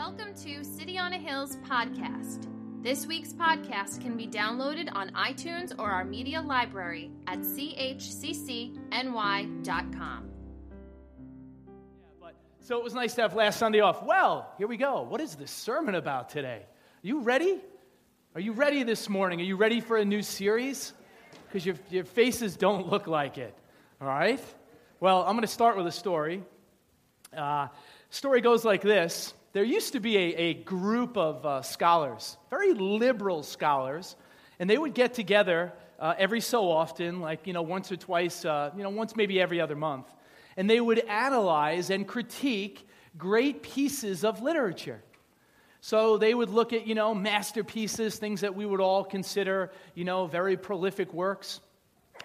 Welcome to City on a Hill's podcast. This week's podcast can be downloaded on iTunes or our media library at chccny.com. But, so it was nice to have last Sunday off. Well, here we go. What is this sermon about today? Are you ready? Are you ready this morning? Are you ready for a new series? Because your, your faces don't look like it. All right? Well, I'm going to start with a story. Uh, story goes like this there used to be a, a group of uh, scholars, very liberal scholars, and they would get together uh, every so often, like, you know, once or twice, uh, you know, once maybe every other month, and they would analyze and critique great pieces of literature. So they would look at, you know, masterpieces, things that we would all consider, you know, very prolific works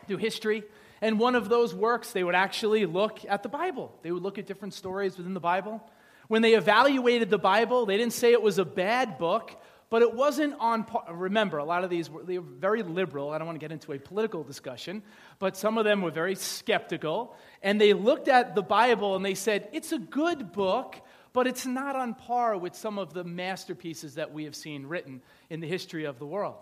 through history. And one of those works, they would actually look at the Bible. They would look at different stories within the Bible. When they evaluated the Bible, they didn't say it was a bad book, but it wasn't on par. Remember, a lot of these were, were very liberal. I don't want to get into a political discussion, but some of them were very skeptical. And they looked at the Bible and they said, it's a good book, but it's not on par with some of the masterpieces that we have seen written in the history of the world.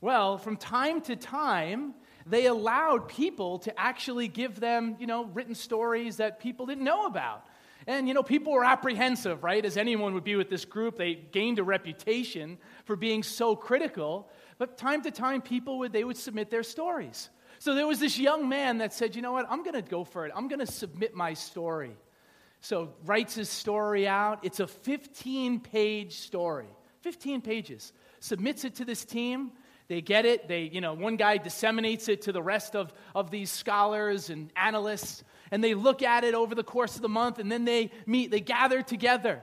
Well, from time to time, they allowed people to actually give them, you know, written stories that people didn't know about. And, you know, people were apprehensive, right? As anyone would be with this group. They gained a reputation for being so critical. But time to time, people would, they would submit their stories. So there was this young man that said, you know what, I'm going to go for it. I'm going to submit my story. So writes his story out. It's a 15 page story, 15 pages. Submits it to this team. They get it. They, you know, one guy disseminates it to the rest of, of these scholars and analysts and they look at it over the course of the month and then they meet, they gather together.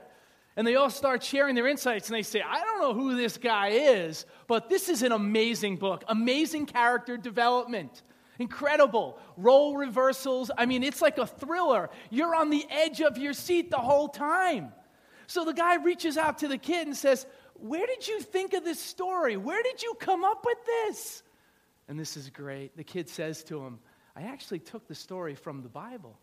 And they all start sharing their insights and they say, I don't know who this guy is, but this is an amazing book, amazing character development. Incredible. Role reversals. I mean, it's like a thriller. You're on the edge of your seat the whole time. So the guy reaches out to the kid and says, Where did you think of this story? Where did you come up with this? And this is great. The kid says to him, I actually took the story from the Bible.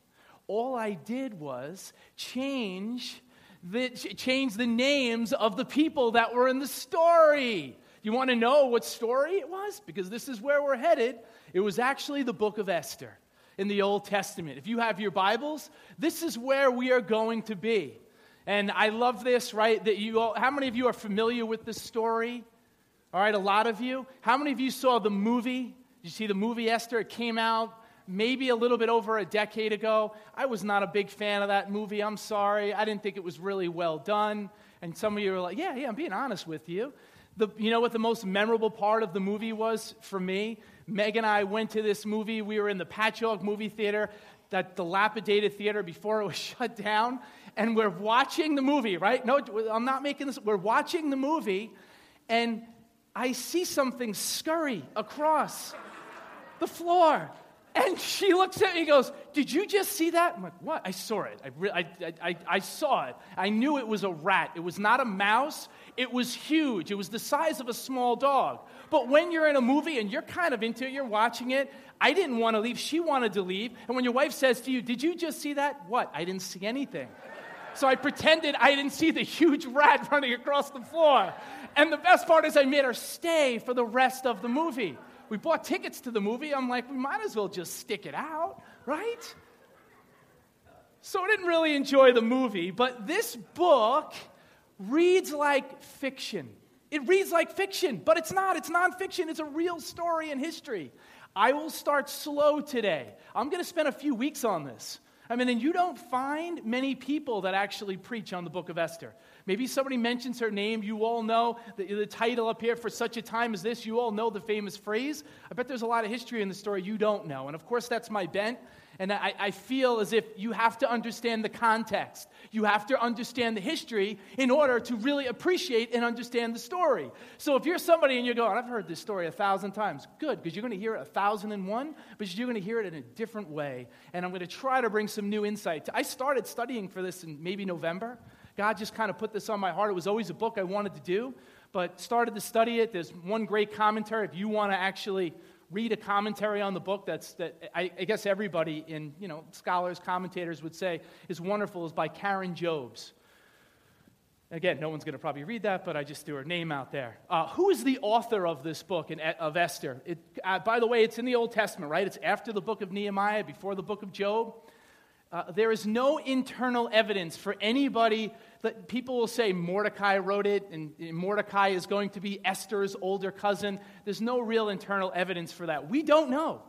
All I did was change the, change the names of the people that were in the story. You want to know what story it was? Because this is where we're headed. It was actually the book of Esther in the Old Testament. If you have your Bibles, this is where we are going to be. And I love this, right? That you all, how many of you are familiar with this story? All right, a lot of you. How many of you saw the movie? Did you see the movie Esther? It came out maybe a little bit over a decade ago. I was not a big fan of that movie. I'm sorry. I didn't think it was really well done. And some of you are like, yeah, yeah, I'm being honest with you. The, you know what the most memorable part of the movie was for me? Meg and I went to this movie. We were in the Patchogue movie theater, that dilapidated theater before it was shut down. And we're watching the movie, right? No, I'm not making this. We're watching the movie, and I see something scurry across the floor. And she looks at me and goes, Did you just see that? I'm like, What? I saw it. I, re- I, I, I saw it. I knew it was a rat. It was not a mouse. It was huge. It was the size of a small dog. But when you're in a movie and you're kind of into it, you're watching it, I didn't want to leave. She wanted to leave. And when your wife says to you, Did you just see that? What? I didn't see anything. So I pretended I didn't see the huge rat running across the floor. And the best part is, I made her stay for the rest of the movie we bought tickets to the movie. I'm like, we might as well just stick it out, right? So I didn't really enjoy the movie, but this book reads like fiction. It reads like fiction, but it's not. It's nonfiction. It's a real story in history. I will start slow today. I'm going to spend a few weeks on this. I mean, and you don't find many people that actually preach on the book of Esther. Maybe somebody mentions her name. You all know the, the, title up here for such a time as this. You all know the famous phrase. I bet there's a lot of history in the story you don't know. And of course, that's my bent. And I, I, feel as if you have to understand the context. You have to understand the history in order to really appreciate and understand the story. So if you're somebody and you're going, I've heard this story a thousand times, good, because you're going to hear it a thousand and one, but you're going to hear it in a different way. And I'm going to try to bring some new insight. I started studying for this in maybe November. God just kind of put this on my heart. It was always a book I wanted to do, but started to study it. There's one great commentary. If you want to actually read a commentary on the book that's that I, I, guess everybody in you know scholars commentators would say is wonderful is by karen jobes Again, no one's going to probably read that, but I just threw her name out there. Uh, who is the author of this book in, of Esther? It, uh, by the way, it's in the Old Testament, right? It's after the book of Nehemiah, before the book of Job. Uh, there is no internal evidence for anybody that people will say Mordecai wrote it and, and Mordecai is going to be Esther's older cousin. There's no real internal evidence for that. We don't know.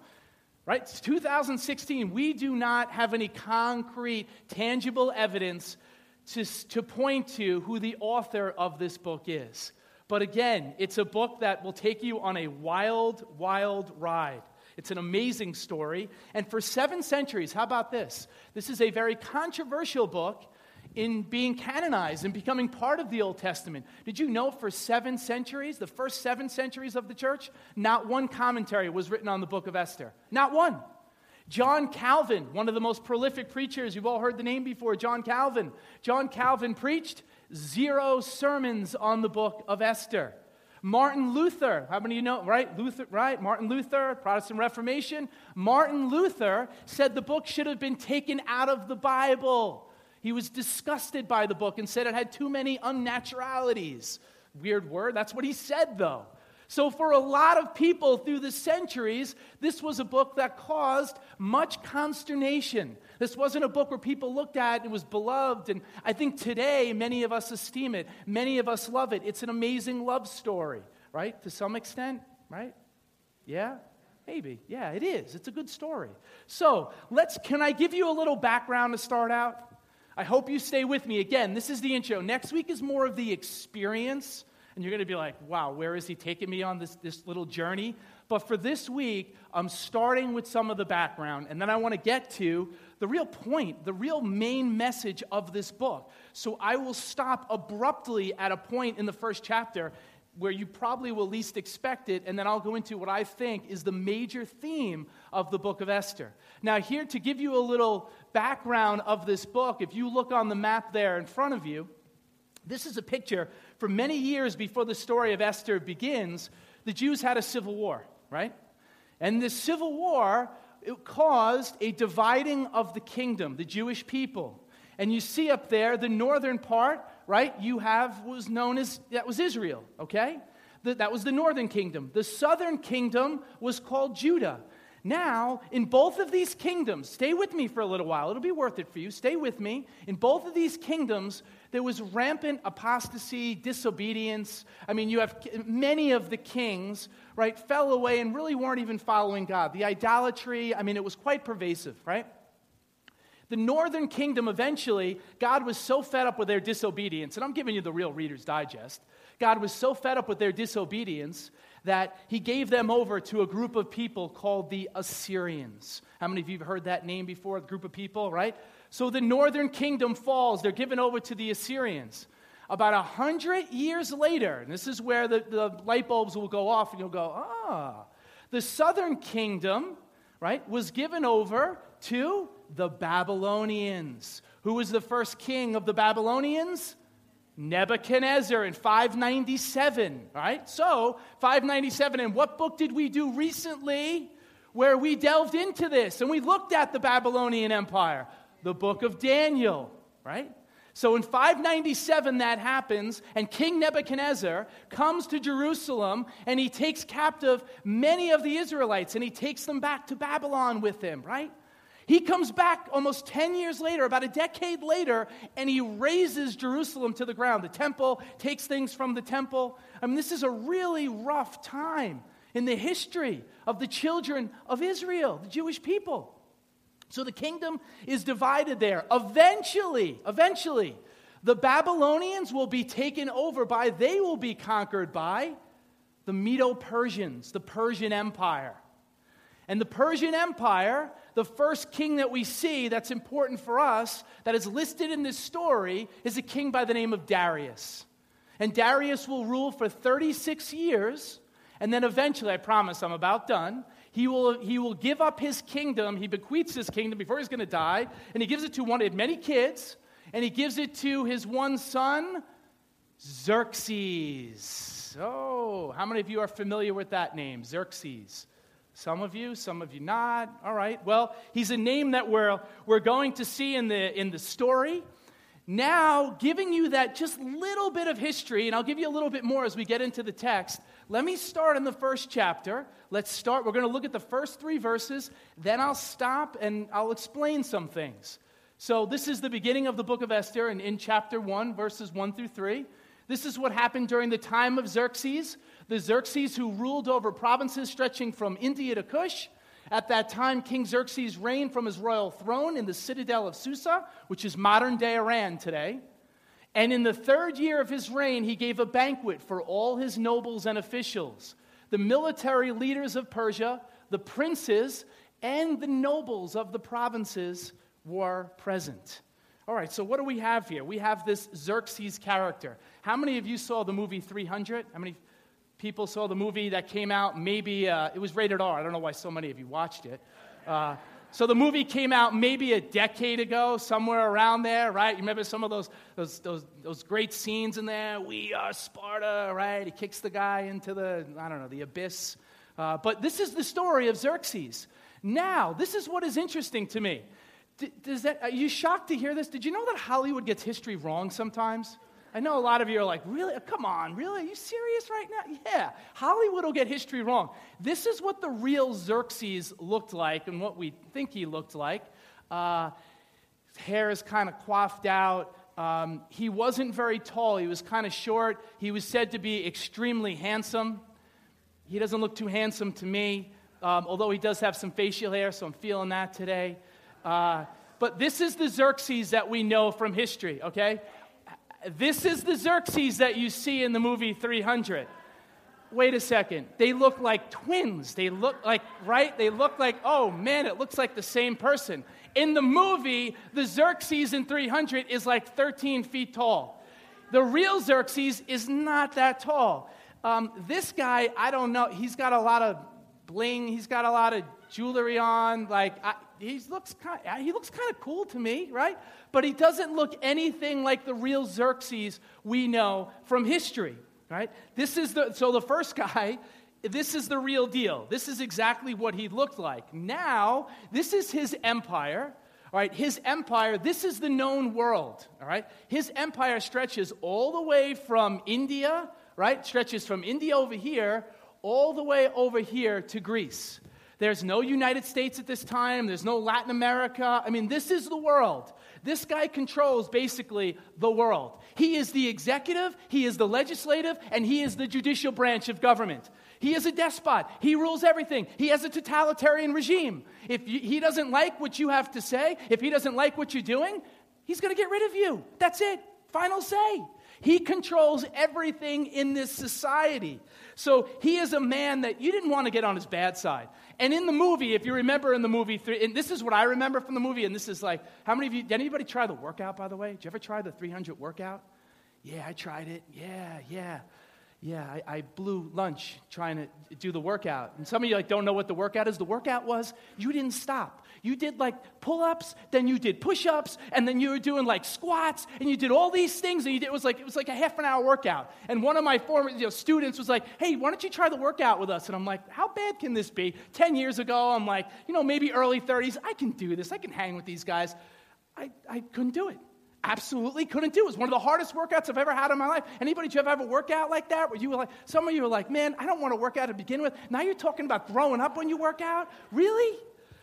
Right? It's 2016. We do not have any concrete, tangible evidence to, to point to who the author of this book is. But again, it's a book that will take you on a wild, wild ride. It's an amazing story. And for seven centuries, how about this? This is a very controversial book in being canonized and becoming part of the Old Testament. Did you know for seven centuries, the first seven centuries of the church, not one commentary was written on the book of Esther? Not one. John Calvin, one of the most prolific preachers, you've all heard the name before, John Calvin. John Calvin preached zero sermons on the book of Esther. Martin Luther, how many of you know, right? Luther, right? Martin Luther, Protestant Reformation. Martin Luther said the book should have been taken out of the Bible. He was disgusted by the book and said it had too many unnaturalities. Weird word. That's what he said, though. So, for a lot of people through the centuries, this was a book that caused much consternation. This wasn't a book where people looked at and was beloved. And I think today, many of us esteem it. Many of us love it. It's an amazing love story, right? To some extent, right? Yeah? Maybe. Yeah, it is. It's a good story. So, let's, can I give you a little background to start out? I hope you stay with me. Again, this is the intro. Next week is more of the experience and you're going to be like, wow, where is he taking me on this, this little journey? But for this week, I'm starting with some of the background, and then I want to get to the real point, the real main message of this book. So I will stop abruptly at a point in the first chapter where you probably will least expect it, and then I'll go into what I think is the major theme of the book of Esther. Now, here to give you a little background of this book, if you look on the map there in front of you, this is a picture for many years before the story of Esther begins. The Jews had a civil war, right? And this civil war it caused a dividing of the kingdom, the Jewish people. And you see up there the northern part, right? You have what was known as that was Israel, okay? that was the northern kingdom. The southern kingdom was called Judah. Now, in both of these kingdoms, stay with me for a little while. It'll be worth it for you. Stay with me. In both of these kingdoms, there was rampant apostasy, disobedience. I mean, you have many of the kings, right, fell away and really weren't even following God. The idolatry, I mean, it was quite pervasive, right? The northern kingdom eventually, God was so fed up with their disobedience, and I'm giving you the real Reader's Digest. God was so fed up with their disobedience that he gave them over to a group of people called the Assyrians. How many of you have heard that name before? A group of people, right? So the northern kingdom falls. They're given over to the Assyrians. About a hundred years later, and this is where the, the light bulbs will go off, and you'll go, ah, the southern kingdom, right, was given over to the Babylonians. Who was the first king of the Babylonians? Nebuchadnezzar in 597, right? So, 597, and what book did we do recently where we delved into this and we looked at the Babylonian Empire? The book of Daniel, right? So in 597, that happens, and King Nebuchadnezzar comes to Jerusalem and he takes captive many of the Israelites and he takes them back to Babylon with him, right? He comes back almost 10 years later, about a decade later, and he razes Jerusalem to the ground. The temple takes things from the temple. I mean, this is a really rough time in the history of the children of Israel, the Jewish people. So the kingdom is divided there. Eventually, eventually, the Babylonians will be taken over by, they will be conquered by the Medo Persians, the Persian Empire. And the Persian Empire the first king that we see that's important for us, that is listed in this story, is a king by the name of Darius. And Darius will rule for 36 years, and then eventually, I promise I'm about done, he will, he will give up his kingdom. He bequeaths his kingdom before he's going to die, and he gives it to one, he had many kids, and he gives it to his one son, Xerxes. Oh, how many of you are familiar with that name, Xerxes? Some of you, some of you not. All right. Well, he's a name that we're, we're going to see in the, in the story. Now, giving you that just little bit of history, and I'll give you a little bit more as we get into the text. Let me start in the first chapter. Let's start. We're going to look at the first three verses, then I'll stop and I'll explain some things. So, this is the beginning of the book of Esther, and in chapter 1, verses 1 through 3. This is what happened during the time of Xerxes, the Xerxes who ruled over provinces stretching from India to Kush. At that time, King Xerxes reigned from his royal throne in the citadel of Susa, which is modern day Iran today. And in the third year of his reign, he gave a banquet for all his nobles and officials, the military leaders of Persia, the princes, and the nobles of the provinces were present. All right, so what do we have here? We have this Xerxes character. How many of you saw the movie 300? How many people saw the movie that came out maybe, uh, it was rated R. I don't know why so many of you watched it. Uh, so the movie came out maybe a decade ago, somewhere around there, right? You remember some of those, those, those, those great scenes in there? We are Sparta, right? He kicks the guy into the, I don't know, the abyss. Uh, but this is the story of Xerxes. Now, this is what is interesting to me. D- does that, are you shocked to hear this? Did you know that Hollywood gets history wrong sometimes? I know a lot of you are like, really? Come on, really? Are you serious right now? Yeah. Hollywood will get history wrong. This is what the real Xerxes looked like and what we think he looked like. Uh, his hair is kind of coiffed out. Um, he wasn't very tall. He was kind of short. He was said to be extremely handsome. He doesn't look too handsome to me, um, although he does have some facial hair, so I'm feeling that today. Uh, but this is the Xerxes that we know from history, okay? This is the Xerxes that you see in the movie 300. Wait a second. They look like twins. They look like, right? They look like, oh man, it looks like the same person. In the movie, the Xerxes in 300 is like 13 feet tall. The real Xerxes is not that tall. Um, this guy, I don't know, he's got a lot of bling, he's got a lot of jewelry on. Like, I, he looks kind of, uh, he looks kind of cool to me, right? But he doesn't look anything like the real Xerxes we know from history, right? This is the so the first guy, this is the real deal. This is exactly what he looked like. Now, this is his empire. All right, his empire, this is the known world, all right? His empire stretches all the way from India, right? Stretches from India over here all the way over here to Greece. There's no United States at this time. There's no Latin America. I mean, this is the world. This guy controls basically the world. He is the executive, he is the legislative, and he is the judicial branch of government. He is a despot. He rules everything. He has a totalitarian regime. If he doesn't like what you have to say, if he doesn't like what you're doing, he's going to get rid of you. That's it. Final say. He controls everything in this society. So he is a man that you didn't want to get on his bad side. And in the movie, if you remember in the movie, and this is what I remember from the movie, and this is like, how many of you, did anybody try the workout, by the way? Did you ever try the 300 workout? Yeah, I tried it. Yeah, yeah. Yeah, I, I, blew lunch trying to do the workout. And some of you like don't know what the workout is. The workout was you didn't stop. You did like pull-ups, then you did push-ups, and then you were doing like squats, and you did all these things. And you did, it was like it was like a half an hour workout. And one of my former you know, students was like, "Hey, why don't you try the workout with us?" And I'm like, "How bad can this be?" Ten years ago, I'm like, you know, maybe early 30s. I can do this. I can hang with these guys. I, I couldn't do it absolutely couldn't do. It was one of the hardest workouts I've ever had in my life. Anybody, you ever have a workout like that where you were like, some of you were like, man, I don't want to work out to begin with. Now you're talking about throwing up when you work out? Really?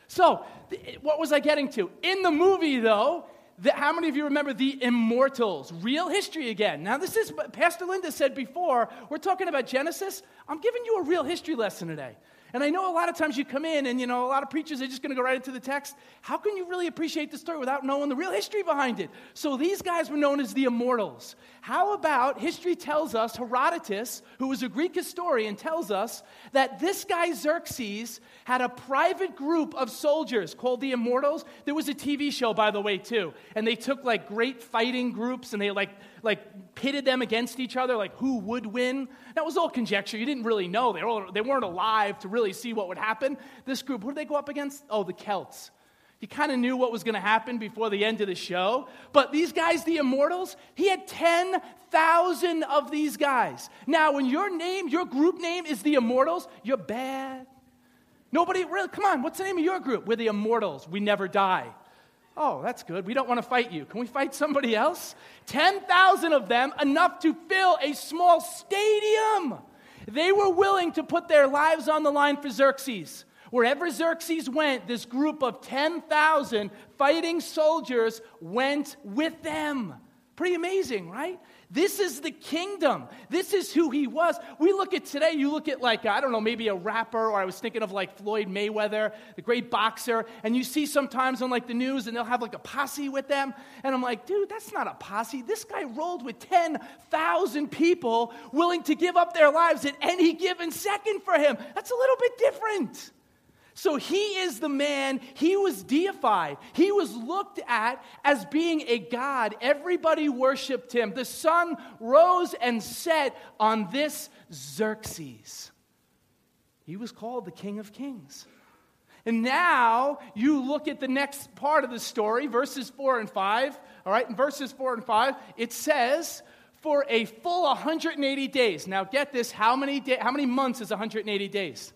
So, th- what was I getting to? In the movie, though, the, how many of you remember the immortals? Real history again. Now, this is, Pastor Linda said before, we're talking about Genesis. I'm giving you a real history lesson today. And I know a lot of times you come in and, you know, a lot of preachers are just going to go right into the text. How can you really appreciate the story without knowing the real history behind it? So these guys were known as the immortals. How about history tells us, Herodotus, who was a Greek historian, tells us that this guy Xerxes had a private group of soldiers called the immortals. There was a TV show, by the way, too. And they took like great fighting groups and they like, like pitted them against each other, like who would win. That was all conjecture. You didn't really know. They, all, they weren't alive to really see what would happen. This group, who did they go up against? Oh, the Celts. He kind of knew what was going to happen before the end of the show. But these guys, the Immortals, he had 10,000 of these guys. Now, when your name, your group name is the Immortals, you're bad. Nobody really, come on, what's the name of your group? We're the Immortals. We never die. Oh, that's good. We don't want to fight you. Can we fight somebody else? 10,000 of them, enough to fill a small stadium. They were willing to put their lives on the line for Xerxes. Wherever Xerxes went, this group of 10,000 fighting soldiers went with them. Pretty amazing, right? This is the kingdom. This is who he was. We look at today, you look at like, I don't know, maybe a rapper, or I was thinking of like Floyd Mayweather, the great boxer, and you see sometimes on like the news and they'll have like a posse with them. And I'm like, dude, that's not a posse. This guy rolled with 10,000 people willing to give up their lives at any given second for him. That's a little bit different. So he is the man, he was deified. He was looked at as being a god. Everybody worshiped him. The sun rose and set on this Xerxes. He was called the King of Kings. And now you look at the next part of the story, verses 4 and 5. All right, in verses 4 and 5, it says, for a full 180 days. Now get this, how many, day, how many months is 180 days?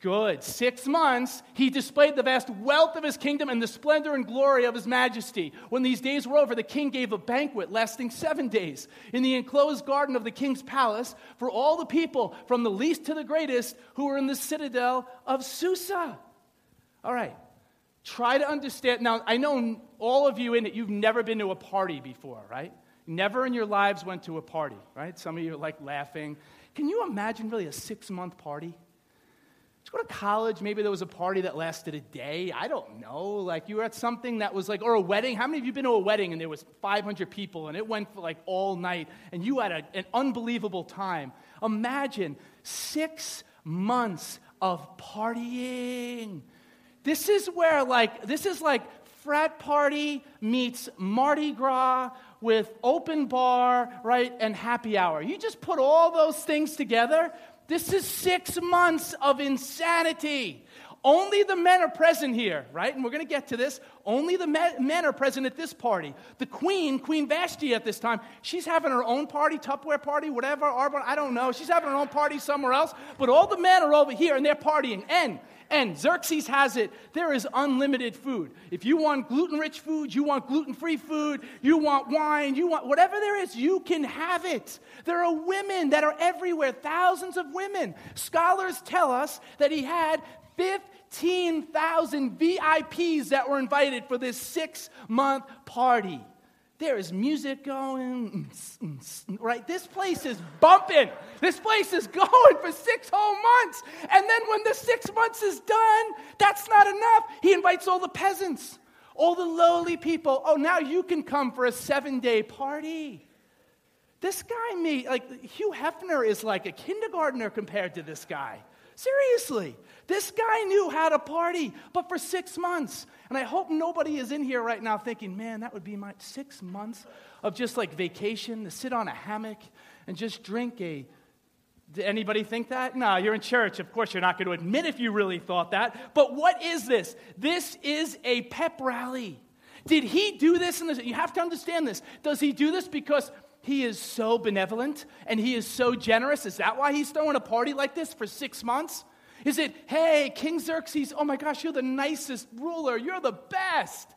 Good. Six months, he displayed the vast wealth of his kingdom and the splendor and glory of his majesty. When these days were over, the king gave a banquet lasting seven days in the enclosed garden of the king's palace for all the people, from the least to the greatest, who were in the citadel of Susa. All right. Try to understand. Now, I know all of you in it, you've never been to a party before, right? Never in your lives went to a party, right? Some of you are like laughing. Can you imagine really a six month party? Go to college? Maybe there was a party that lasted a day. I don't know. Like you were at something that was like, or a wedding. How many of you been to a wedding and there was 500 people and it went for like all night and you had a, an unbelievable time? Imagine six months of partying. This is where like this is like frat party meets Mardi Gras with open bar, right, and happy hour. You just put all those things together. This is six months of insanity. Only the men are present here, right? And we're going to get to this. Only the men are present at this party. The queen, Queen Vashti at this time, she's having her own party, Tupperware party, whatever, Arbonne, I don't know. She's having her own party somewhere else. But all the men are over here and they're partying. And and Xerxes has it. There is unlimited food. If you want gluten rich food, you want gluten free food, you want wine, you want whatever there is, you can have it. There are women that are everywhere, thousands of women. Scholars tell us that he had 15,000 VIPs that were invited for this six month party. There is music going, right? This place is bumping. This place is going for six whole months. And then when the six months is done, that's not enough. He invites all the peasants, all the lowly people. Oh, now you can come for a seven day party. This guy, me, like Hugh Hefner is like a kindergartner compared to this guy. Seriously. This guy knew how to party, but for six months. And I hope nobody is in here right now thinking, man, that would be my six months of just like vacation to sit on a hammock and just drink a. Did anybody think that? No, you're in church. Of course, you're not going to admit if you really thought that. But what is this? This is a pep rally. Did he do this? In? You have to understand this. Does he do this because he is so benevolent and he is so generous? Is that why he's throwing a party like this for six months? Is it, hey, King Xerxes, oh my gosh, you're the nicest ruler, you're the best?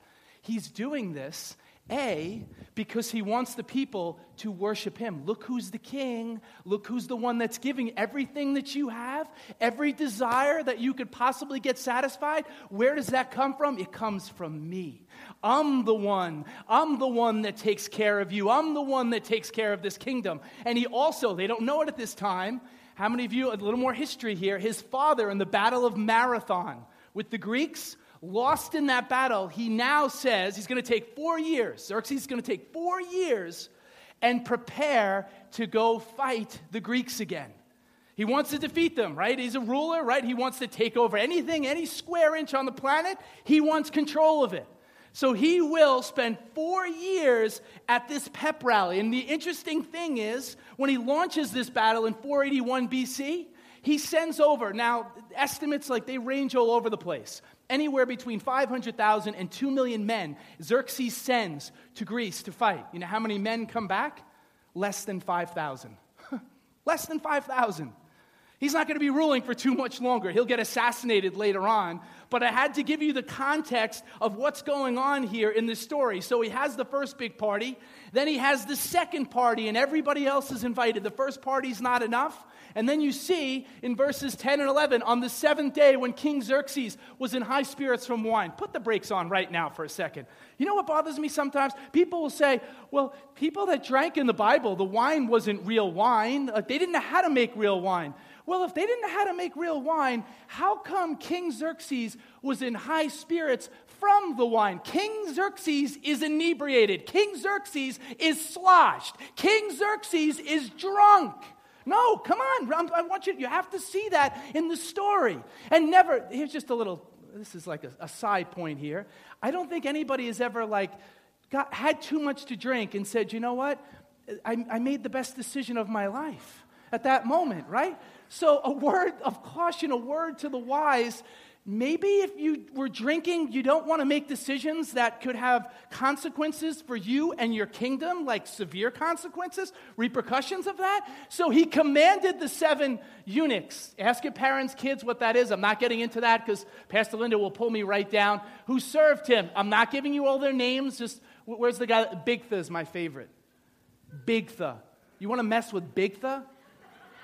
He's doing this, A, because he wants the people to worship him. Look who's the king. Look who's the one that's giving everything that you have, every desire that you could possibly get satisfied. Where does that come from? It comes from me. I'm the one. I'm the one that takes care of you. I'm the one that takes care of this kingdom. And he also, they don't know it at this time, how many of you, a little more history here, his father in the Battle of Marathon with the Greeks, lost in that battle, he now says he's going to take four years. Xerxes is going to take four years and prepare to go fight the Greeks again. He wants to defeat them, right? He's a ruler, right? He wants to take over anything, any square inch on the planet. He wants control of it. So he will spend four years at this pep rally. And the interesting thing is, when he launches this battle in 481 BC, he sends over, now, estimates like they range all over the place. Anywhere between 500,000 and 2 million men, Xerxes sends to Greece to fight. You know how many men come back? Less than 5,000. Less than 5,000. He's not going to be ruling for too much longer. He'll get assassinated later on. But I had to give you the context of what's going on here in this story. So he has the first big party, then he has the second party, and everybody else is invited. The first party's not enough. And then you see in verses 10 and 11, on the seventh day when King Xerxes was in high spirits from wine. Put the brakes on right now for a second. You know what bothers me sometimes? People will say, well, people that drank in the Bible, the wine wasn't real wine. They didn't know how to make real wine. Well, if they didn't know how to make real wine, how come King Xerxes was in high spirits from the wine? King Xerxes is inebriated. King Xerxes is sloshed. King Xerxes is drunk. No, come on. I want you, you have to see that in the story. And never, here's just a little, this is like a, a side point here. I don't think anybody has ever like got, had too much to drink and said, you know what? I, I made the best decision of my life at that moment, right? So, a word of caution, a word to the wise. Maybe if you were drinking, you don't want to make decisions that could have consequences for you and your kingdom, like severe consequences, repercussions of that. So he commanded the seven eunuchs. Ask your parents, kids, what that is. I'm not getting into that because Pastor Linda will pull me right down. Who served him? I'm not giving you all their names. Just where's the guy? Bigtha is my favorite. Bigtha. You want to mess with Bigtha?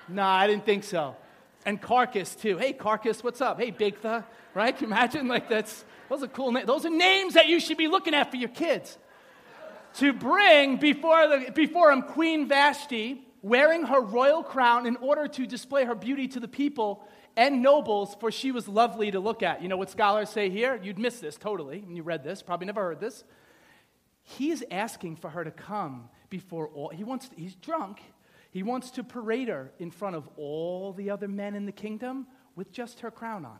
No, I didn't think so. And Carcas, too. Hey, Carcas, what's up? Hey, Bigtha, right? Can you imagine? Like, that's, those are cool names. Those are names that you should be looking at for your kids. To bring before, the, before him Queen Vashti, wearing her royal crown in order to display her beauty to the people and nobles, for she was lovely to look at. You know what scholars say here? You'd miss this totally when you read this, probably never heard this. He is asking for her to come before all. He wants, to, he's drunk. He wants to parade her in front of all the other men in the kingdom with just her crown on.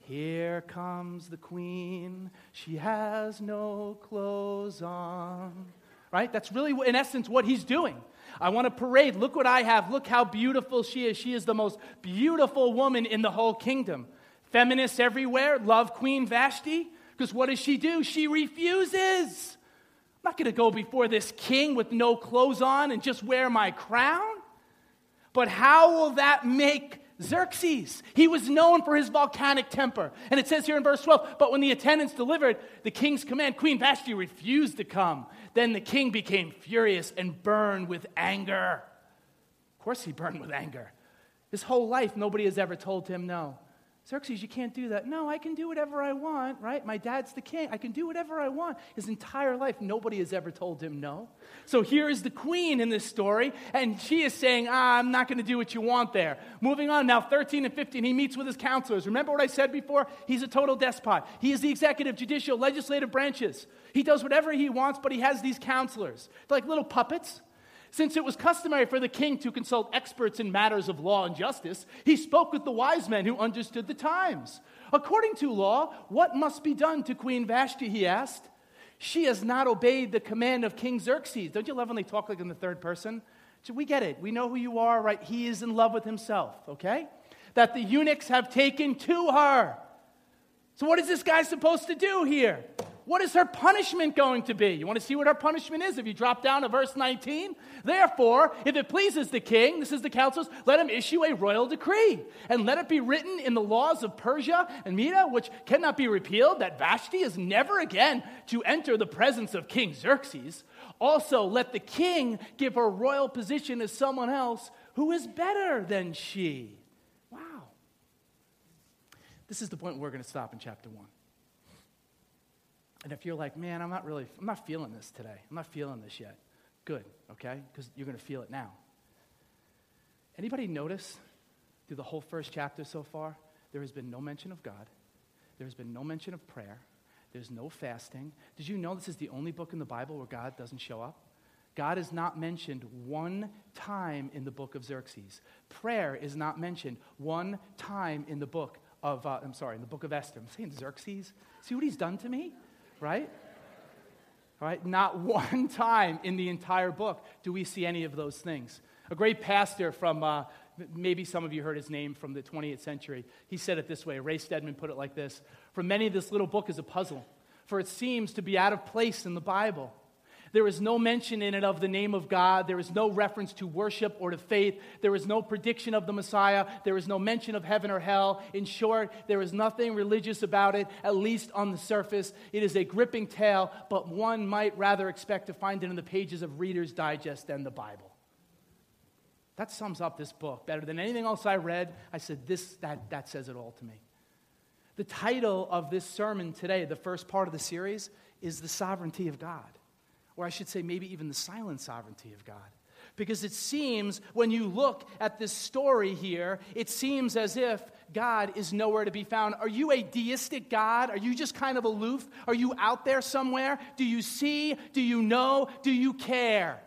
Here comes the queen. She has no clothes on. Right? That's really, in essence, what he's doing. I want to parade. Look what I have. Look how beautiful she is. She is the most beautiful woman in the whole kingdom. Feminists everywhere love Queen Vashti because what does she do? She refuses not going to go before this king with no clothes on and just wear my crown. But how will that make Xerxes? He was known for his volcanic temper. And it says here in verse 12, but when the attendants delivered the king's command, Queen Vashti refused to come. Then the king became furious and burned with anger. Of course, he burned with anger. His whole life, nobody has ever told him no. Xerxes, you can't do that. No, I can do whatever I want, right? My dad's the king. I can do whatever I want. His entire life, nobody has ever told him no. So here is the queen in this story, and she is saying, ah, I'm not going to do what you want there. Moving on, now 13 and 15, he meets with his counselors. Remember what I said before? He's a total despot. He is the executive, judicial, legislative branches. He does whatever he wants, but he has these counselors. They're like little puppets. Since it was customary for the king to consult experts in matters of law and justice, he spoke with the wise men who understood the times. According to law, what must be done to Queen Vashti? He asked. She has not obeyed the command of King Xerxes. Don't you love when they talk like in the third person? So we get it. We know who you are, right? He is in love with himself, okay? That the eunuchs have taken to her. So, what is this guy supposed to do here? What is her punishment going to be? You want to see what her punishment is? If you drop down to verse 19, therefore, if it pleases the king, this is the councils, let him issue a royal decree, and let it be written in the laws of Persia and Media, which cannot be repealed, that Vashti is never again to enter the presence of King Xerxes. Also, let the king give her royal position as someone else who is better than she. Wow. This is the point we're going to stop in chapter 1. And if you're like, man, I'm not really, I'm not feeling this today. I'm not feeling this yet. Good, okay? Because you're going to feel it now. Anybody notice through the whole first chapter so far, there has been no mention of God. There has been no mention of prayer. There's no fasting. Did you know this is the only book in the Bible where God doesn't show up? God is not mentioned one time in the book of Xerxes. Prayer is not mentioned one time in the book of, uh, I'm sorry, in the book of Esther. I'm saying Xerxes. See what he's done to me? Right? All right, not one time in the entire book do we see any of those things. A great pastor from, uh, maybe some of you heard his name from the 20th century, he said it this way Ray Stedman put it like this For many, this little book is a puzzle, for it seems to be out of place in the Bible. There is no mention in it of the name of God. There is no reference to worship or to faith. There is no prediction of the Messiah. There is no mention of heaven or hell. In short, there is nothing religious about it, at least on the surface. It is a gripping tale, but one might rather expect to find it in the pages of Reader's Digest than the Bible. That sums up this book better than anything else I read. I said, this, that, that says it all to me. The title of this sermon today, the first part of the series, is The Sovereignty of God. Or I should say, maybe even the silent sovereignty of God. Because it seems, when you look at this story here, it seems as if God is nowhere to be found. Are you a deistic God? Are you just kind of aloof? Are you out there somewhere? Do you see? Do you know? Do you care?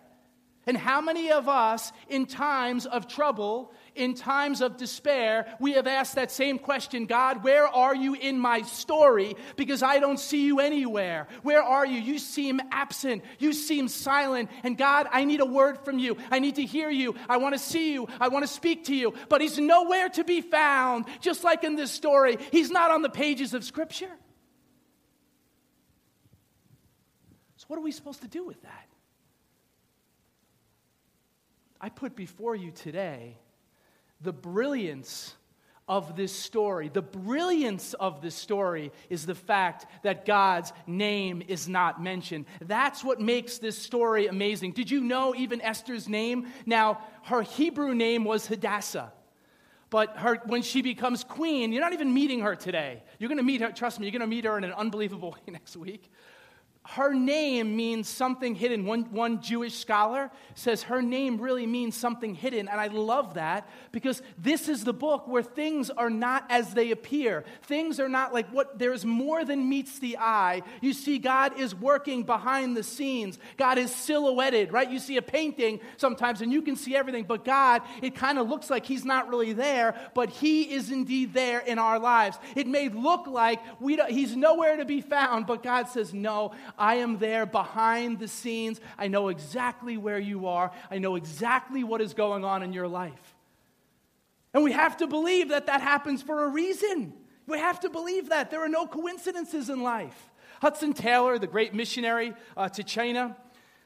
And how many of us, in times of trouble, in times of despair, we have asked that same question God, where are you in my story? Because I don't see you anywhere. Where are you? You seem absent. You seem silent. And God, I need a word from you. I need to hear you. I want to see you. I want to speak to you. But He's nowhere to be found. Just like in this story, He's not on the pages of Scripture. So, what are we supposed to do with that? I put before you today the brilliance of this story. The brilliance of this story is the fact that God's name is not mentioned. That's what makes this story amazing. Did you know even Esther's name? Now, her Hebrew name was Hadassah. But her, when she becomes queen, you're not even meeting her today. You're going to meet her, trust me, you're going to meet her in an unbelievable way next week her name means something hidden. One, one Jewish scholar says her name really means something hidden. And I love that because this is the book where things are not as they appear. Things are not like what, there's more than meets the eye. You see, God is working behind the scenes. God is silhouetted, right? You see a painting sometimes and you can see everything, but God, it kind of looks like He's not really there, but He is indeed there in our lives. It may look like we He's nowhere to be found, but God says, No, I am there behind the scenes. I know exactly where you are. I know exactly what is going on in your life. And we have to believe that that happens for a reason. We have to believe that. There are no coincidences in life. Hudson Taylor, the great missionary uh, to China,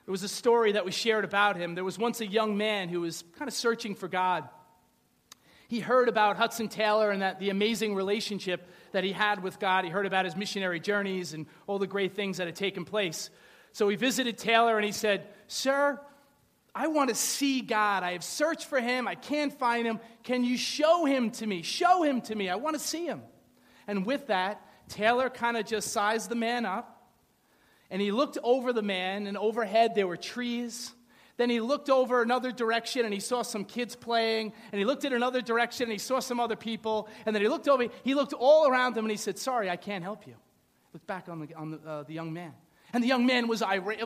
there was a story that was shared about him. There was once a young man who was kind of searching for God. He heard about Hudson Taylor and that the amazing relationship that he had with God. He heard about his missionary journeys and all the great things that had taken place. So he visited Taylor and he said, Sir, I want to see God. I have searched for him. I can't find him. Can you show him to me? Show him to me. I want to see him. And with that, Taylor kind of just sized the man up. And he looked over the man, and overhead there were trees then he looked over another direction and he saw some kids playing. And he looked in another direction and he saw some other people. And then he looked over, he looked all around him and he said, Sorry, I can't help you. Looked back on the, on the, uh, the young man. And the young man was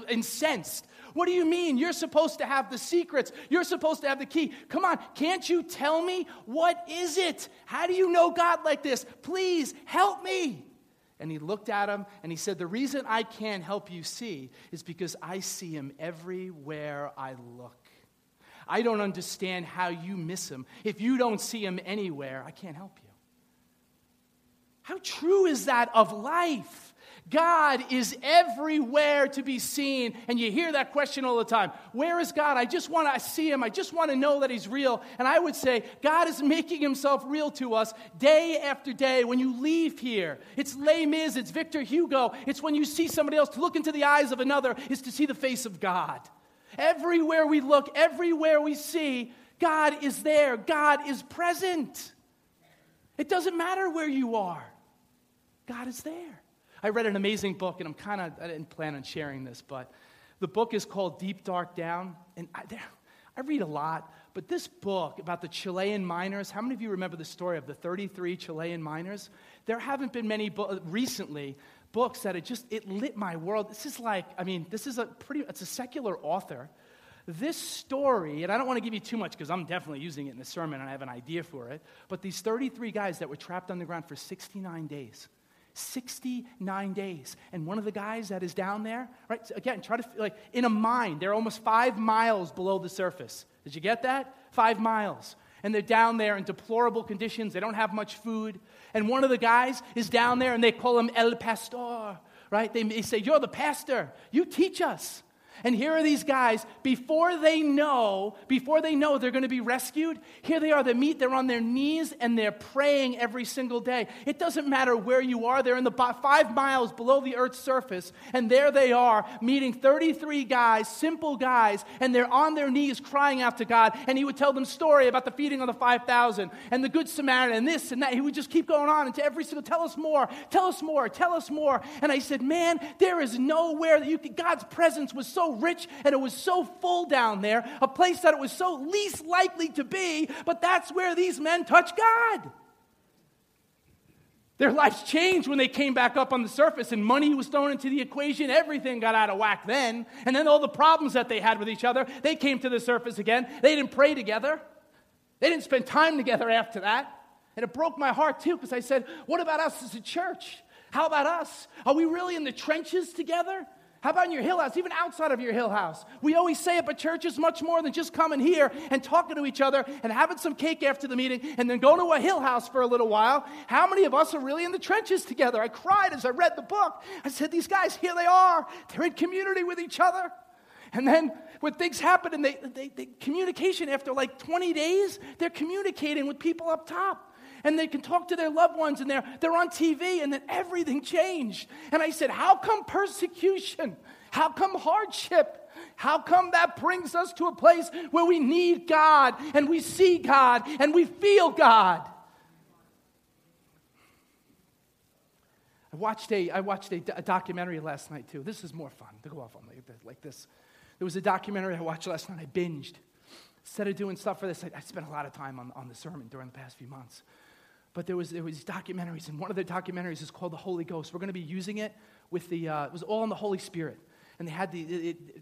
incensed. What do you mean? You're supposed to have the secrets. You're supposed to have the key. Come on, can't you tell me? What is it? How do you know God like this? Please help me. And he looked at him and he said, The reason I can't help you see is because I see him everywhere I look. I don't understand how you miss him. If you don't see him anywhere, I can't help you. How true is that of life? God is everywhere to be seen. And you hear that question all the time Where is God? I just want to see him. I just want to know that he's real. And I would say, God is making himself real to us day after day when you leave here. It's Les Mis, it's Victor Hugo. It's when you see somebody else. To look into the eyes of another is to see the face of God. Everywhere we look, everywhere we see, God is there. God is present. It doesn't matter where you are, God is there. I read an amazing book, and I'm kind of, I didn't plan on sharing this, but the book is called Deep Dark Down. And I, I read a lot, but this book about the Chilean miners, how many of you remember the story of the 33 Chilean miners? There haven't been many bo- recently books that it just, it lit my world. This is like, I mean, this is a pretty, it's a secular author. This story, and I don't want to give you too much because I'm definitely using it in the sermon and I have an idea for it, but these 33 guys that were trapped underground for 69 days 69 days. And one of the guys that is down there, right, so again, try to, like, in a mine, they're almost five miles below the surface. Did you get that? Five miles. And they're down there in deplorable conditions. They don't have much food. And one of the guys is down there and they call him El Pastor, right? They, they say, You're the pastor. You teach us. And here are these guys, before they know, before they know they're going to be rescued, here they are, they meet, they're on their knees, and they're praying every single day. It doesn't matter where you are, they're in the five miles below the earth's surface, and there they are, meeting 33 guys, simple guys, and they're on their knees crying out to God. And he would tell them story about the feeding of the 5,000 and the Good Samaritan and this and that. He would just keep going on into every single, tell us more, tell us more, tell us more. And I said, man, there is nowhere that you God's presence was so rich and it was so full down there, a place that it was so least likely to be, but that's where these men touch God. Their lives changed when they came back up on the surface and money was thrown into the equation. Everything got out of whack then. And then all the problems that they had with each other, they came to the surface again. They didn't pray together, they didn't spend time together after that. And it broke my heart too because I said, What about us as a church? How about us? Are we really in the trenches together? How about in your hill house, even outside of your hill house? We always say it, but church is much more than just coming here and talking to each other and having some cake after the meeting and then going to a hill house for a little while. How many of us are really in the trenches together? I cried as I read the book. I said, These guys, here they are. They're in community with each other. And then when things happen and they, they, they communication after like 20 days, they're communicating with people up top and they can talk to their loved ones and they're, they're on TV and then everything changed. And I said, How come persecution? How come hardship? How come that brings us to a place where we need God and we see God and we feel God? I watched a, I watched a, a documentary last night too. This is more fun to go off on like this. There was a documentary I watched last night. I binged. Instead of doing stuff for this, I, I spent a lot of time on, on the sermon during the past few months. But there was, there was documentaries, and one of the documentaries is called The Holy Ghost. We're going to be using it with the, uh, it was all on the Holy Spirit. And they had the, it, it,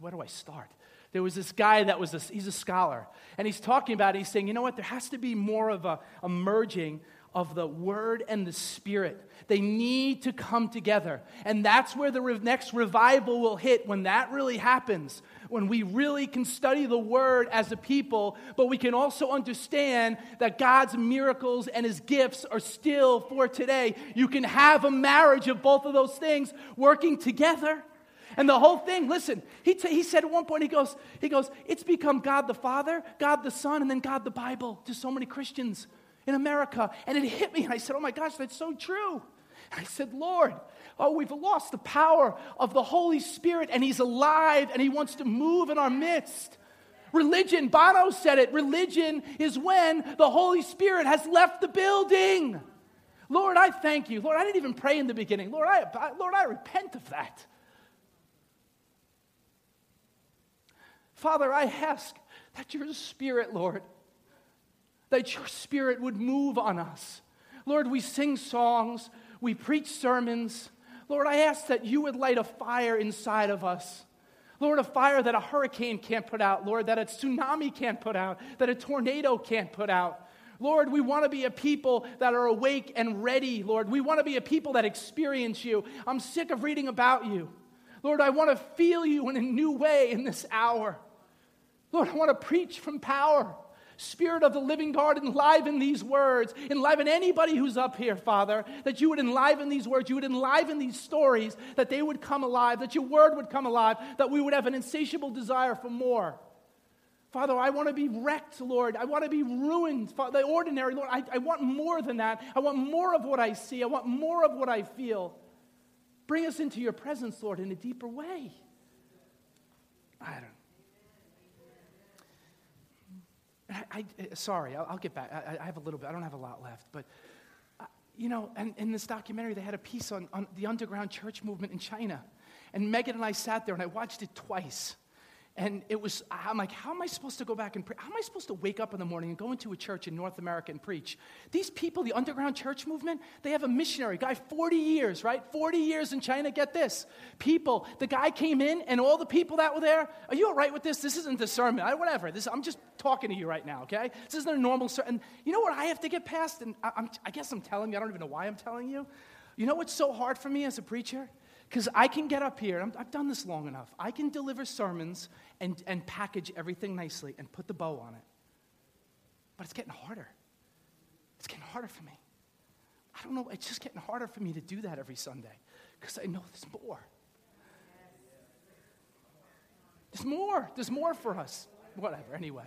where do I start? There was this guy that was, a, he's a scholar, and he's talking about it. He's saying, you know what, there has to be more of a, a merging of the Word and the Spirit. They need to come together. And that's where the re- next revival will hit when that really happens. When we really can study the Word as a people, but we can also understand that God's miracles and His gifts are still for today. You can have a marriage of both of those things working together. And the whole thing, listen, he, t- he said at one point, he goes, he goes, it's become God the Father, God the Son, and then God the Bible to so many Christians in America. And it hit me. And I said, Oh my gosh, that's so true. And I said, Lord, oh, we've lost the power of the Holy Spirit, and He's alive and He wants to move in our midst. Religion, Bono said it, religion is when the Holy Spirit has left the building. Lord, I thank you. Lord, I didn't even pray in the beginning. Lord, I, Lord, I repent of that. Father, I ask that your spirit, Lord, that your spirit would move on us. Lord, we sing songs, we preach sermons. Lord, I ask that you would light a fire inside of us. Lord, a fire that a hurricane can't put out, Lord, that a tsunami can't put out, that a tornado can't put out. Lord, we want to be a people that are awake and ready, Lord. We want to be a people that experience you. I'm sick of reading about you. Lord, I want to feel you in a new way in this hour. Lord, I want to preach from power. Spirit of the living God, enliven these words. Enliven anybody who's up here, Father, that you would enliven these words, you would enliven these stories, that they would come alive, that your word would come alive, that we would have an insatiable desire for more. Father, I want to be wrecked, Lord. I want to be ruined. Father, the ordinary, Lord, I, I want more than that. I want more of what I see. I want more of what I feel. Bring us into your presence, Lord, in a deeper way. I don't I, I, uh, sorry, I'll, I'll, get back. I, I, have a little bit. I don't have a lot left. But, uh, you know, and in this documentary, they had a piece on, on the underground church movement in China. And Megan and I sat there and I watched it twice. And it was, I'm like, how am I supposed to go back and preach? How am I supposed to wake up in the morning and go into a church in North America and preach? These people, the underground church movement, they have a missionary guy, 40 years, right? 40 years in China, get this. People, the guy came in and all the people that were there, are you all right with this? This isn't the sermon, I, whatever. This, I'm just talking to you right now, okay? This isn't a normal sermon. You know what I have to get past? And I, I guess I'm telling you, I don't even know why I'm telling you. You know what's so hard for me as a preacher? Because I can get up here, i have done this long enough. I can deliver sermons and, and package everything nicely and put the bow on it. But it's getting harder. It's getting harder for me. I don't know, it's just getting harder for me to do that every Sunday because I know there's more. there's more. There's more for us. Whatever, anyway.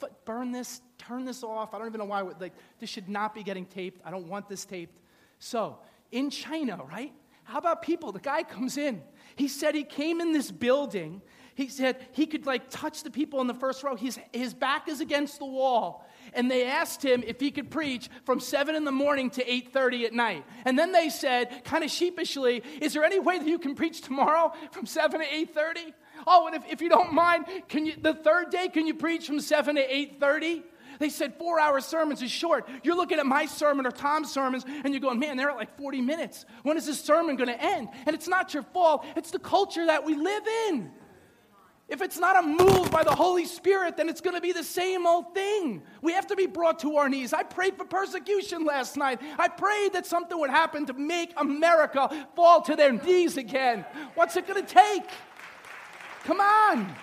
But burn this, turn this off. I don't even know why. Like, this should not be getting taped. I don't want this taped. So, in China, right? How about people? The guy comes in. He said he came in this building. He said he could like touch the people in the first row. His, his back is against the wall and they asked him if he could preach from 7 in the morning to 8.30 at night and then they said kind of sheepishly is there any way that you can preach tomorrow from 7 to 8.30 oh and if, if you don't mind can you the third day can you preach from 7 to 8.30 they said four hour sermons is short. You're looking at my sermon or Tom's sermons and you're going, man, they're at like 40 minutes. When is this sermon going to end? And it's not your fault, it's the culture that we live in. If it's not a move by the Holy Spirit, then it's going to be the same old thing. We have to be brought to our knees. I prayed for persecution last night. I prayed that something would happen to make America fall to their knees again. What's it going to take? Come on.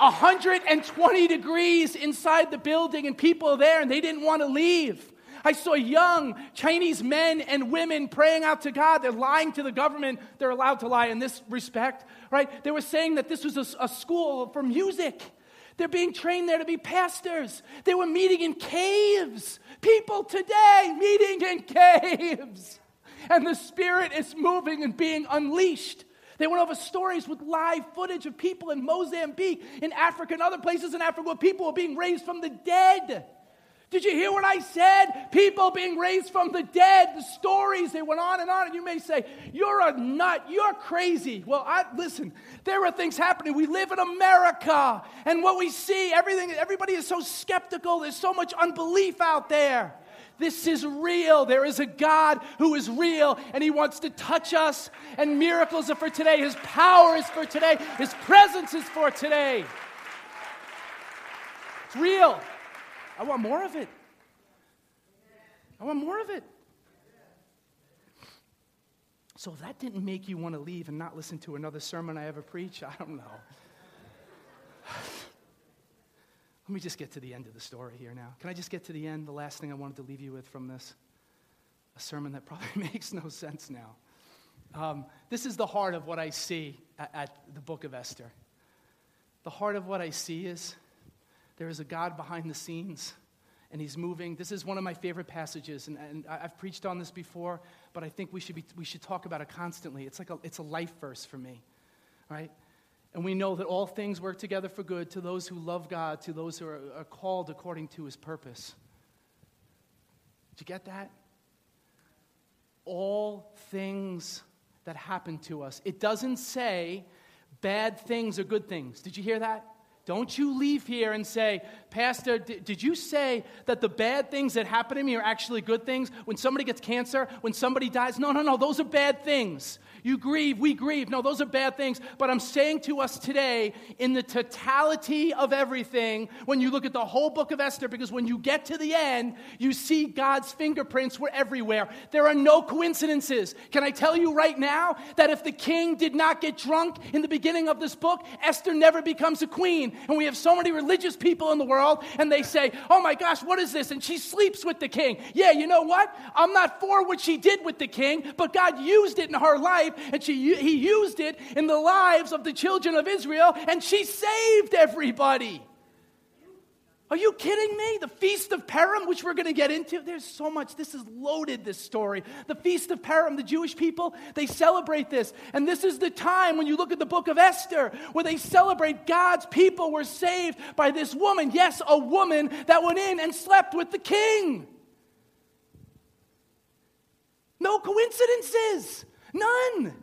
120 degrees inside the building, and people there, and they didn't want to leave. I saw young Chinese men and women praying out to God. They're lying to the government. They're allowed to lie in this respect, right? They were saying that this was a, a school for music. They're being trained there to be pastors. They were meeting in caves. People today meeting in caves. And the Spirit is moving and being unleashed. They went over stories with live footage of people in Mozambique, in Africa, and other places in Africa where people were being raised from the dead. Did you hear what I said? People being raised from the dead, the stories, they went on and on. And you may say, You're a nut, you're crazy. Well, I, listen, there are things happening. We live in America, and what we see, everything, everybody is so skeptical. There's so much unbelief out there. This is real. There is a God who is real, and He wants to touch us. And miracles are for today. His power is for today. His presence is for today. It's real. I want more of it. I want more of it. So if that didn't make you want to leave and not listen to another sermon I ever preach, I don't know. Let me just get to the end of the story here now. Can I just get to the end? The last thing I wanted to leave you with from this a sermon that probably makes no sense now. Um, this is the heart of what I see at, at the book of Esther. The heart of what I see is there is a God behind the scenes, and He's moving. This is one of my favorite passages, and, and I've preached on this before, but I think we should, be, we should talk about it constantly. It's like a, it's a life verse for me, right? And we know that all things work together for good to those who love God, to those who are, are called according to His purpose. Did you get that? All things that happen to us. It doesn't say bad things are good things. Did you hear that? Don't you leave here and say, Pastor, did, did you say that the bad things that happen to me are actually good things? When somebody gets cancer, when somebody dies? No, no, no, those are bad things. You grieve, we grieve. No, those are bad things. But I'm saying to us today, in the totality of everything, when you look at the whole book of Esther, because when you get to the end, you see God's fingerprints were everywhere. There are no coincidences. Can I tell you right now that if the king did not get drunk in the beginning of this book, Esther never becomes a queen. And we have so many religious people in the world, and they say, Oh my gosh, what is this? And she sleeps with the king. Yeah, you know what? I'm not for what she did with the king, but God used it in her life and she, he used it in the lives of the children of Israel, and she saved everybody. Are you kidding me? The Feast of Purim, which we're going to get into, there's so much. This is loaded, this story. The Feast of Purim, the Jewish people, they celebrate this. And this is the time when you look at the book of Esther, where they celebrate God's people were saved by this woman. Yes, a woman that went in and slept with the king. No coincidences. None.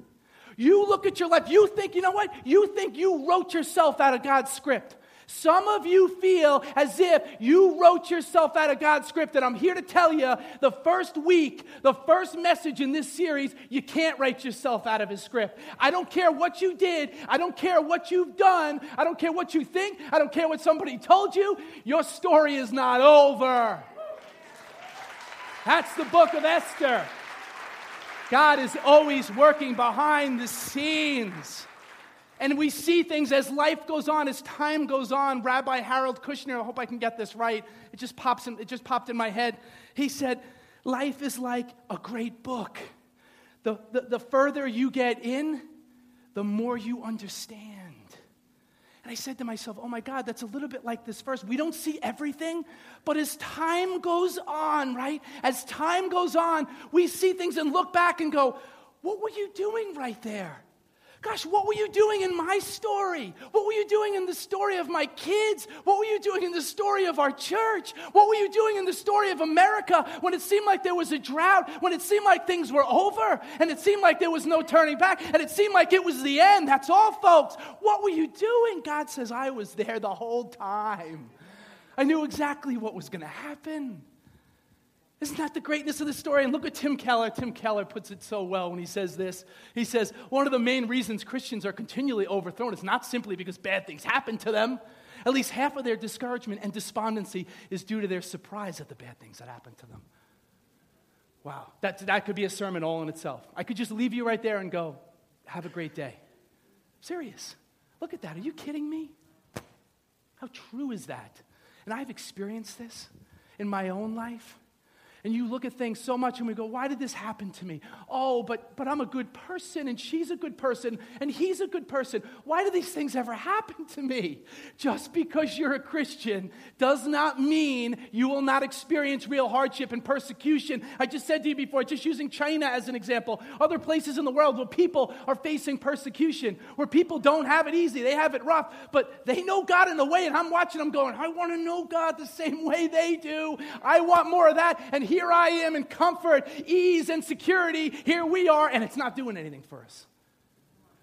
You look at your life, you think, you know what? You think you wrote yourself out of God's script. Some of you feel as if you wrote yourself out of God's script, and I'm here to tell you the first week, the first message in this series, you can't write yourself out of His script. I don't care what you did, I don't care what you've done, I don't care what you think, I don't care what somebody told you, your story is not over. That's the book of Esther. God is always working behind the scenes. And we see things as life goes on, as time goes on. Rabbi Harold Kushner, I hope I can get this right. It just pops in, it just popped in my head. He said, Life is like a great book. The, the, the further you get in, the more you understand. And I said to myself, oh my God, that's a little bit like this verse. We don't see everything, but as time goes on, right? As time goes on, we see things and look back and go, what were you doing right there? Gosh, what were you doing in my story? What were you doing in the story of my kids? What were you doing in the story of our church? What were you doing in the story of America when it seemed like there was a drought, when it seemed like things were over, and it seemed like there was no turning back, and it seemed like it was the end? That's all, folks. What were you doing? God says, I was there the whole time. I knew exactly what was going to happen. Isn't that the greatness of the story? And look at Tim Keller. Tim Keller puts it so well when he says this. He says, One of the main reasons Christians are continually overthrown is not simply because bad things happen to them. At least half of their discouragement and despondency is due to their surprise at the bad things that happen to them. Wow, that, that could be a sermon all in itself. I could just leave you right there and go, Have a great day. Serious. Look at that. Are you kidding me? How true is that? And I've experienced this in my own life and you look at things so much and we go, why did this happen to me? Oh, but, but I'm a good person and she's a good person and he's a good person. Why do these things ever happen to me? Just because you're a Christian does not mean you will not experience real hardship and persecution. I just said to you before, just using China as an example, other places in the world where people are facing persecution, where people don't have it easy, they have it rough, but they know God in a way, and I'm watching them going, I want to know God the same way they do. I want more of that. And he here I am in comfort, ease, and security. Here we are, and it's not doing anything for us.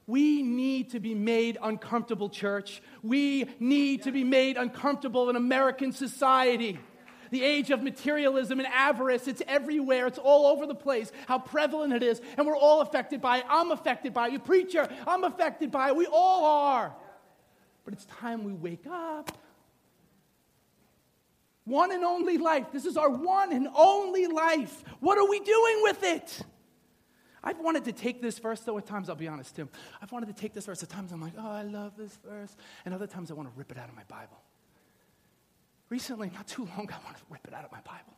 We need to be made uncomfortable, church. We need to be made uncomfortable in American society. The age of materialism and avarice, it's everywhere, it's all over the place, how prevalent it is, and we're all affected by it. I'm affected by it. You preacher, I'm affected by it. We all are. But it's time we wake up one and only life. This is our one and only life. What are we doing with it? I've wanted to take this verse, though, at times, I'll be honest, Tim. I've wanted to take this verse. At times, I'm like, oh, I love this verse. And other times, I want to rip it out of my Bible. Recently, not too long, ago, I want to rip it out of my Bible.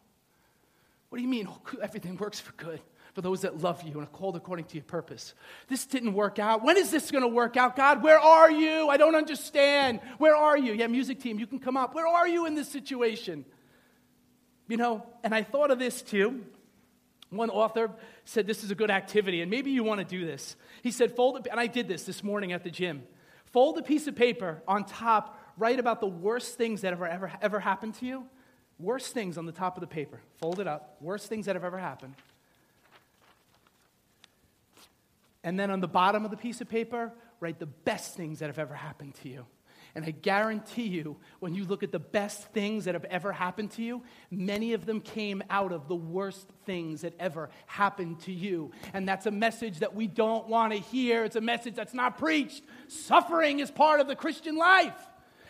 What do you mean? Oh, everything works for good for those that love you and are called according to your purpose. This didn't work out. When is this going to work out? God, where are you? I don't understand. Where are you? Yeah, music team, you can come up. Where are you in this situation? You know, and I thought of this too. One author said this is a good activity, and maybe you want to do this. He said, fold it, and I did this this morning at the gym. Fold a piece of paper on top, write about the worst things that ever, ever, ever happened to you. Worst things on the top of the paper. Fold it up. Worst things that have ever happened. And then on the bottom of the piece of paper, write the best things that have ever happened to you. And I guarantee you, when you look at the best things that have ever happened to you, many of them came out of the worst things that ever happened to you. And that's a message that we don't want to hear. It's a message that's not preached. Suffering is part of the Christian life.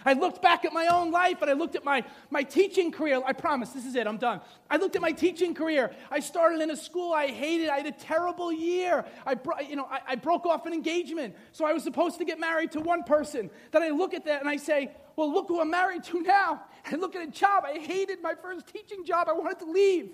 I looked back at my own life and I looked at my, my teaching career. I promise, this is it, I'm done. I looked at my teaching career. I started in a school I hated. I had a terrible year. I, bro- you know, I, I broke off an engagement. So I was supposed to get married to one person. Then I look at that and I say, well, look who I'm married to now. And look at a job. I hated my first teaching job. I wanted to leave.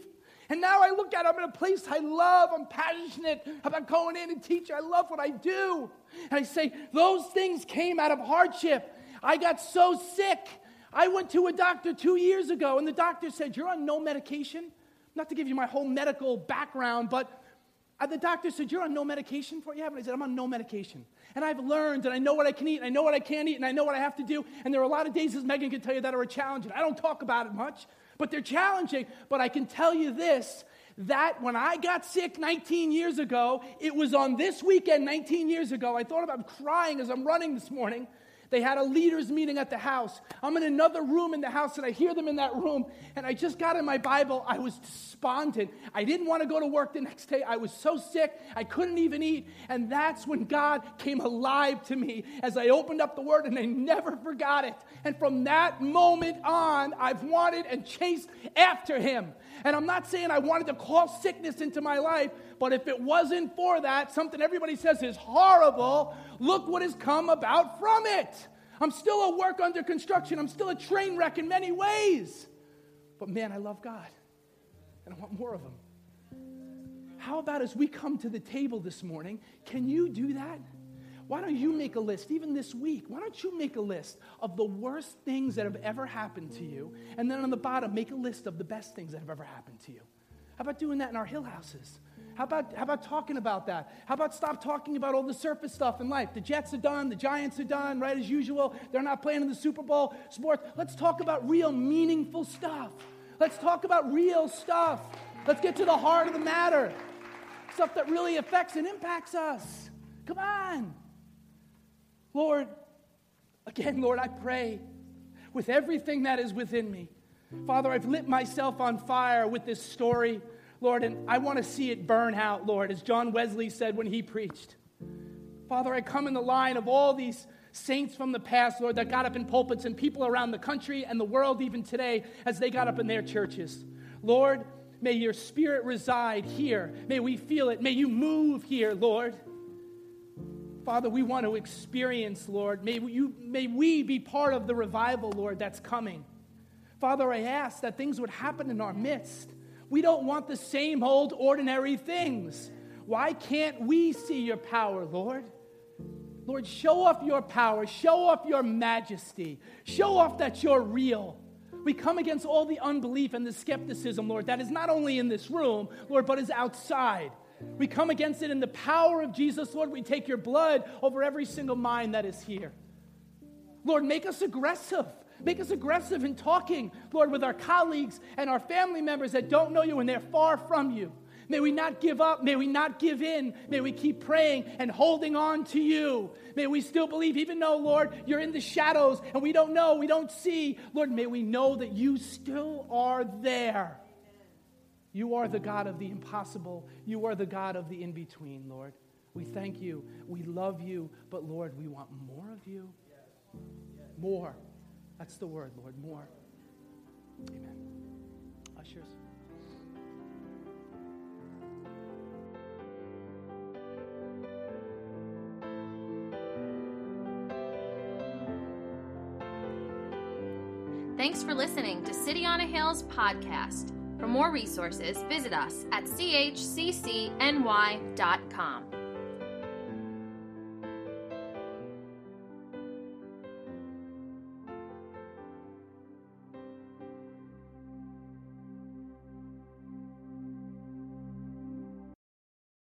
And now I look at it, I'm in a place I love. I'm passionate about going in and teaching. I love what I do. And I say, those things came out of hardship. I got so sick. I went to a doctor two years ago, and the doctor said, You're on no medication. Not to give you my whole medical background, but uh, the doctor said, You're on no medication for it? Yeah, I said, I'm on no medication. And I've learned, and I know what I can eat, and I know what I can't eat, and I know what I have to do. And there are a lot of days, as Megan can tell you, that are challenging. I don't talk about it much, but they're challenging. But I can tell you this that when I got sick 19 years ago, it was on this weekend 19 years ago. I thought about crying as I'm running this morning they had a leaders meeting at the house. I'm in another room in the house and I hear them in that room. And I just got in my Bible. I was despondent. I didn't want to go to work the next day. I was so sick. I couldn't even eat. And that's when God came alive to me as I opened up the word and I never forgot it. And from that moment on, I've wanted and chased after him. And I'm not saying I wanted to call sickness into my life, but if it wasn't for that, something everybody says is horrible, look what has come about from it. I'm still a work under construction. I'm still a train wreck in many ways. But man, I love God. And I want more of Him. How about as we come to the table this morning, can you do that? why don't you make a list, even this week? Why don't you make a list of the worst things that have ever happened to you? And then on the bottom, make a list of the best things that have ever happened to you. How about doing that in our hill houses? How about, how about talking about that? How about stop talking about all the surface stuff in life? The Jets are done, the Giants are done, right as usual. They're not playing in the Super Bowl. Sports. Let's talk about real, meaningful stuff. Let's talk about real stuff. Let's get to the heart of the matter. Stuff that really affects and impacts us. Come on. Lord, again, Lord, I pray with everything that is within me. Father, I've lit myself on fire with this story, Lord, and I want to see it burn out, Lord, as John Wesley said when he preached. Father, I come in the line of all these saints from the past, Lord, that got up in pulpits and people around the country and the world even today as they got up in their churches. Lord, may your spirit reside here. May we feel it. May you move here, Lord. Father, we want to experience, Lord. May, you, may we be part of the revival, Lord, that's coming. Father, I ask that things would happen in our midst. We don't want the same old ordinary things. Why can't we see your power, Lord? Lord, show off your power, show off your majesty, show off that you're real. We come against all the unbelief and the skepticism, Lord, that is not only in this room, Lord, but is outside. We come against it in the power of Jesus, Lord. We take your blood over every single mind that is here. Lord, make us aggressive. Make us aggressive in talking, Lord, with our colleagues and our family members that don't know you and they're far from you. May we not give up. May we not give in. May we keep praying and holding on to you. May we still believe, even though, Lord, you're in the shadows and we don't know, we don't see. Lord, may we know that you still are there. You are the God of the impossible. You are the God of the in between, Lord. We thank you. We love you. But, Lord, we want more of you. More. That's the word, Lord. More. Amen. Ushers. Thanks for listening to City on a Hill's podcast. For more resources, visit us at chccny.com.